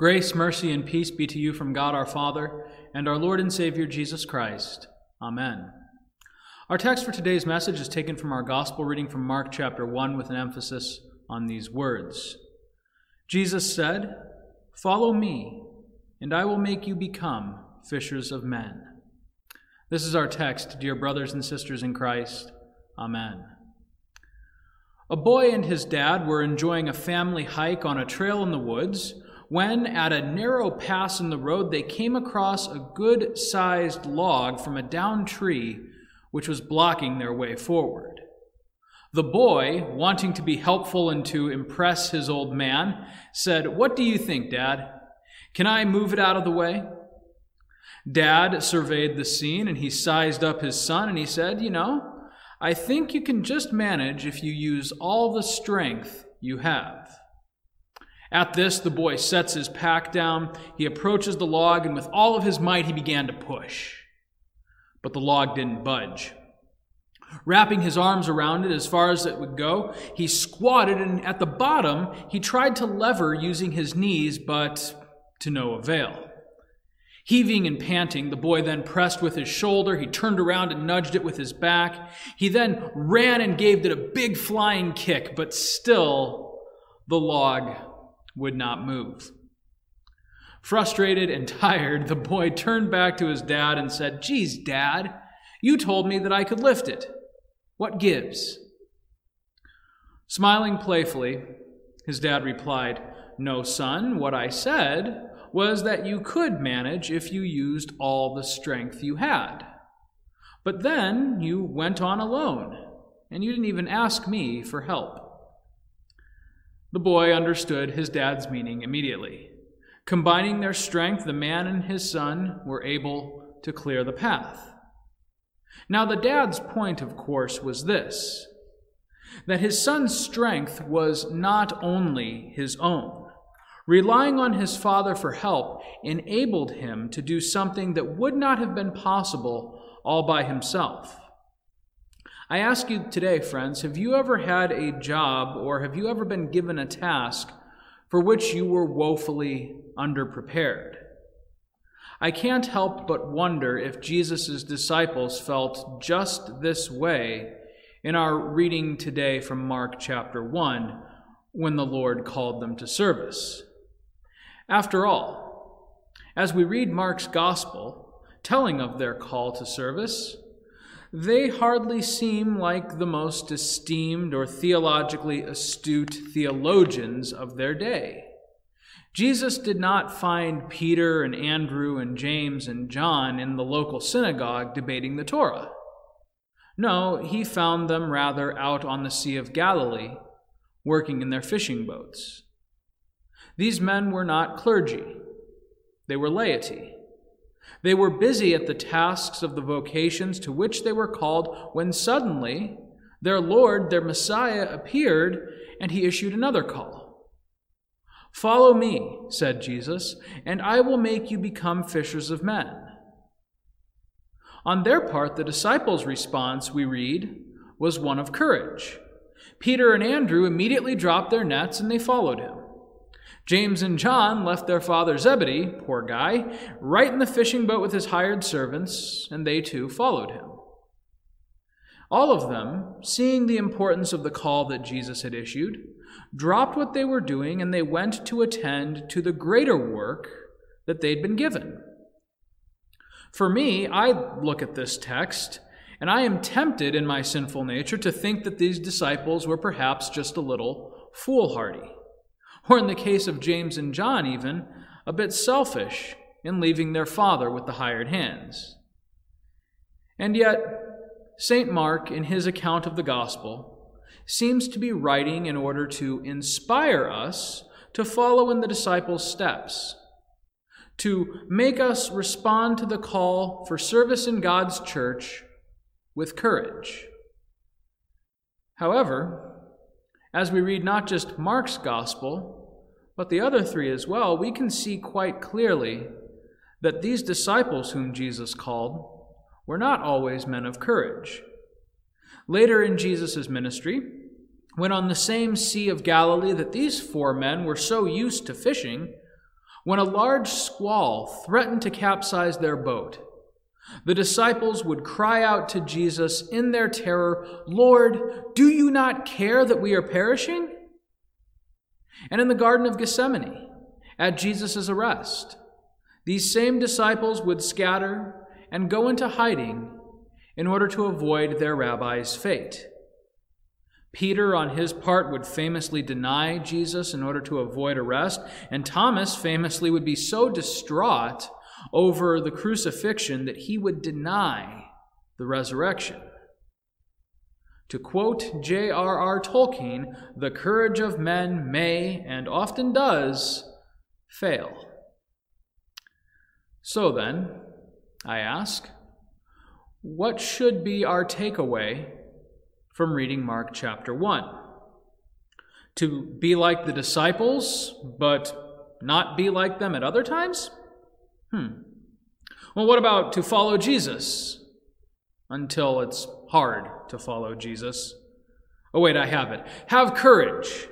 Grace, mercy, and peace be to you from God our Father and our Lord and Savior Jesus Christ. Amen. Our text for today's message is taken from our gospel reading from Mark chapter 1 with an emphasis on these words. Jesus said, Follow me, and I will make you become fishers of men. This is our text, dear brothers and sisters in Christ. Amen. A boy and his dad were enjoying a family hike on a trail in the woods when, at a narrow pass in the road, they came across a good sized log from a downed tree which was blocking their way forward. The boy, wanting to be helpful and to impress his old man, said, What do you think, Dad? Can I move it out of the way? Dad surveyed the scene and he sized up his son and he said, You know, I think you can just manage if you use all the strength you have. At this, the boy sets his pack down. He approaches the log, and with all of his might, he began to push. But the log didn't budge. Wrapping his arms around it as far as it would go, he squatted, and at the bottom, he tried to lever using his knees, but to no avail. Heaving and panting, the boy then pressed with his shoulder. He turned around and nudged it with his back. He then ran and gave it a big flying kick, but still the log would not move. Frustrated and tired, the boy turned back to his dad and said, Geez, Dad, you told me that I could lift it. What gives? Smiling playfully, his dad replied, No, son, what I said was that you could manage if you used all the strength you had. But then you went on alone, and you didn't even ask me for help. The boy understood his dad's meaning immediately. Combining their strength, the man and his son were able to clear the path. Now, the dad's point, of course, was this that his son's strength was not only his own. Relying on his father for help enabled him to do something that would not have been possible all by himself. I ask you today, friends, have you ever had a job or have you ever been given a task for which you were woefully underprepared? I can't help but wonder if Jesus' disciples felt just this way in our reading today from Mark chapter 1 when the Lord called them to service. After all, as we read Mark's gospel telling of their call to service, they hardly seem like the most esteemed or theologically astute theologians of their day. Jesus did not find Peter and Andrew and James and John in the local synagogue debating the Torah. No, he found them rather out on the Sea of Galilee, working in their fishing boats. These men were not clergy, they were laity. They were busy at the tasks of the vocations to which they were called when suddenly their Lord, their Messiah, appeared and he issued another call. Follow me, said Jesus, and I will make you become fishers of men. On their part, the disciples' response, we read, was one of courage. Peter and Andrew immediately dropped their nets and they followed him. James and John left their father Zebedee, poor guy, right in the fishing boat with his hired servants, and they too followed him. All of them, seeing the importance of the call that Jesus had issued, dropped what they were doing and they went to attend to the greater work that they'd been given. For me, I look at this text and I am tempted in my sinful nature to think that these disciples were perhaps just a little foolhardy or in the case of James and John, even, a bit selfish in leaving their father with the hired hands. And yet, St. Mark, in his account of the gospel, seems to be writing in order to inspire us to follow in the disciples' steps, to make us respond to the call for service in God's church with courage. However, as we read not just Mark's gospel, but the other three as well, we can see quite clearly that these disciples whom Jesus called were not always men of courage. Later in Jesus' ministry, when on the same Sea of Galilee that these four men were so used to fishing, When a large squall threatened to capsize their boat, the disciples would cry out to Jesus in their terror, Lord, do you not care that we are perishing? And in the Garden of Gethsemane, at Jesus' arrest, these same disciples would scatter and go into hiding in order to avoid their rabbi's fate. Peter, on his part, would famously deny Jesus in order to avoid arrest, and Thomas famously would be so distraught over the crucifixion that he would deny the resurrection. To quote J.R.R. Tolkien, the courage of men may, and often does, fail. So then, I ask, what should be our takeaway from reading Mark chapter 1? To be like the disciples, but not be like them at other times? Hmm. Well, what about to follow Jesus until it's hard to follow Jesus? Oh, wait, I have it. Have courage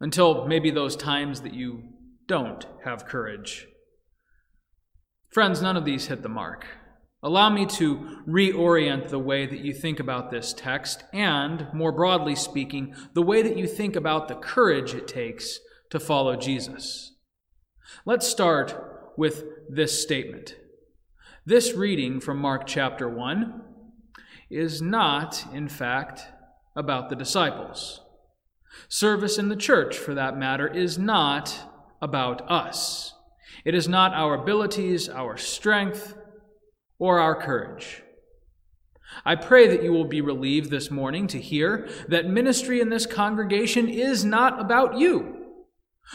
until maybe those times that you don't have courage. Friends, none of these hit the mark. Allow me to reorient the way that you think about this text and, more broadly speaking, the way that you think about the courage it takes to follow Jesus. Let's start with this statement. This reading from Mark chapter 1 is not, in fact, about the disciples. Service in the church, for that matter, is not about us. It is not our abilities, our strength, or our courage. I pray that you will be relieved this morning to hear that ministry in this congregation is not about you,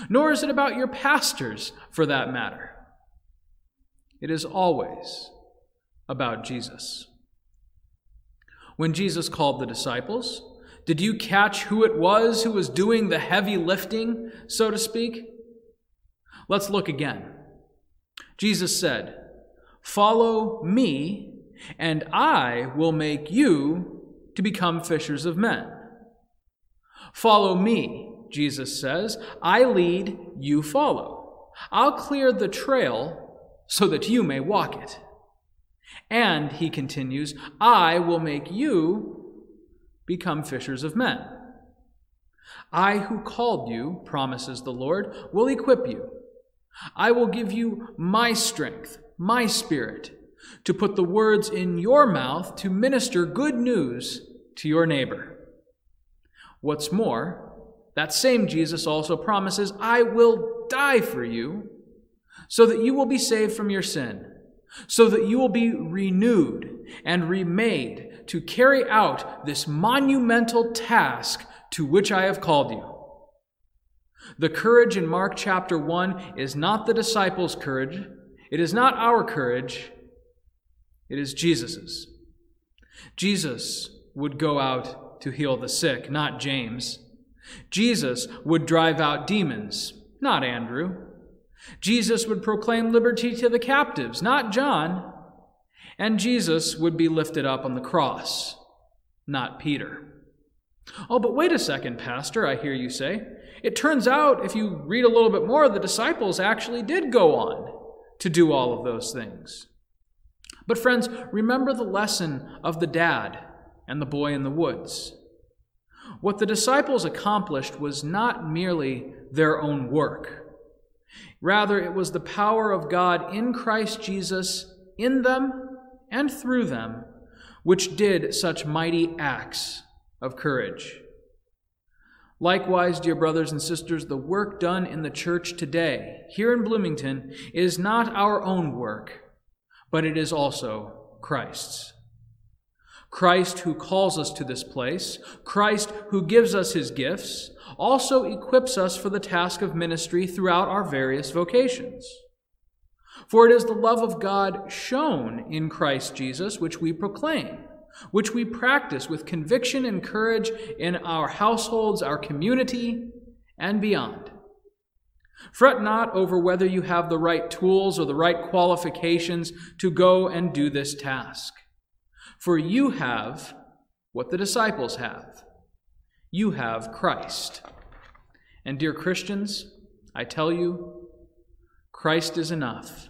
nor is it about your pastors, for that matter. It is always about Jesus. When Jesus called the disciples, did you catch who it was who was doing the heavy lifting, so to speak? Let's look again. Jesus said, Follow me, and I will make you to become fishers of men. Follow me, Jesus says. I lead, you follow. I'll clear the trail so that you may walk it. And, he continues, I will make you become fishers of men. I who called you, promises the Lord, will equip you. I will give you my strength, my spirit, to put the words in your mouth to minister good news to your neighbor. What's more, that same Jesus also promises, I will die for you so that you will be saved from your sin, so that you will be renewed and remade to carry out this monumental task to which I have called you. The courage in Mark chapter 1 is not the disciples' courage, it is not our courage, it is Jesus's. Jesus would go out to heal the sick, not James. Jesus would drive out demons, not Andrew. Jesus would proclaim liberty to the captives, not John. And Jesus would be lifted up on the cross, not Peter. Oh, but wait a second, Pastor, I hear you say. It turns out, if you read a little bit more, the disciples actually did go on to do all of those things. But, friends, remember the lesson of the dad and the boy in the woods. What the disciples accomplished was not merely their own work. Rather, it was the power of God in Christ Jesus in them and through them which did such mighty acts of courage. Likewise, dear brothers and sisters, the work done in the church today, here in Bloomington, is not our own work, but it is also Christ's. Christ, who calls us to this place, Christ, who gives us his gifts, also equips us for the task of ministry throughout our various vocations. For it is the love of God shown in Christ Jesus which we proclaim, which we practice with conviction and courage in our households, our community, and beyond. Fret not over whether you have the right tools or the right qualifications to go and do this task. For you have what the disciples have you have Christ. And, dear Christians, I tell you, Christ is enough.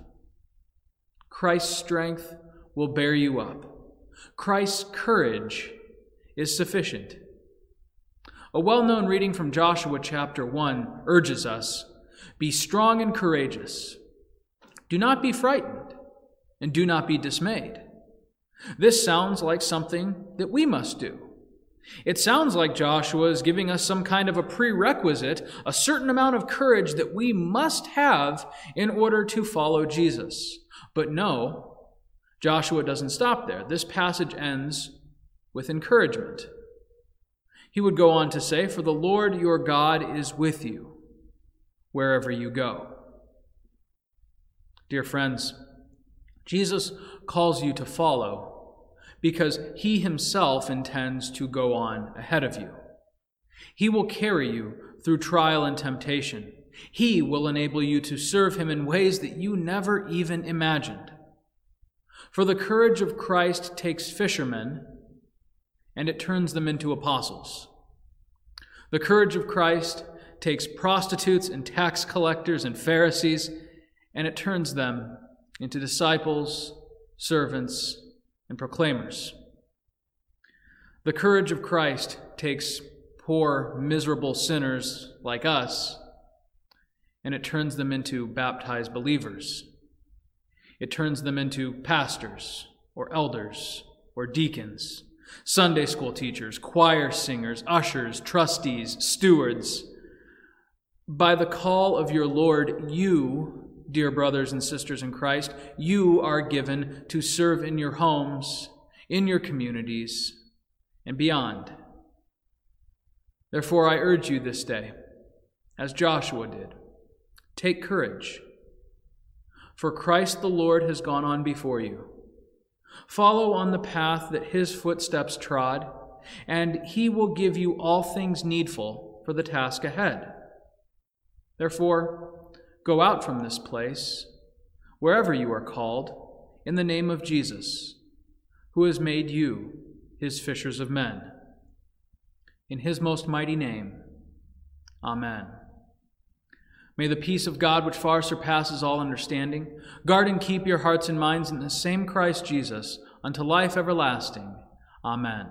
Christ's strength will bear you up. Christ's courage is sufficient. A well known reading from Joshua chapter 1 urges us Be strong and courageous. Do not be frightened, and do not be dismayed. This sounds like something that we must do. It sounds like Joshua is giving us some kind of a prerequisite, a certain amount of courage that we must have in order to follow Jesus. But no, Joshua doesn't stop there. This passage ends with encouragement. He would go on to say, For the Lord your God is with you wherever you go. Dear friends, Jesus calls you to follow because he himself intends to go on ahead of you. He will carry you through trial and temptation. He will enable you to serve him in ways that you never even imagined. For the courage of Christ takes fishermen and it turns them into apostles. The courage of Christ takes prostitutes and tax collectors and Pharisees and it turns them into disciples, servants, and proclaimers. The courage of Christ takes poor, miserable sinners like us and it turns them into baptized believers. It turns them into pastors or elders or deacons, Sunday school teachers, choir singers, ushers, trustees, stewards. By the call of your Lord, you dear brothers and sisters in Christ, you are given to serve in your homes, in your communities, and beyond. Therefore, I urge you this day, as Joshua did, take courage, for Christ the Lord has gone on before you. Follow on the path that his footsteps trod, and he will give you all things needful for the task ahead. Therefore, Go out from this place, wherever you are called, in the name of Jesus, who has made you his fishers of men. In his most mighty name, Amen. May the peace of God, which far surpasses all understanding, guard and keep your hearts and minds in the same Christ Jesus unto life everlasting. Amen.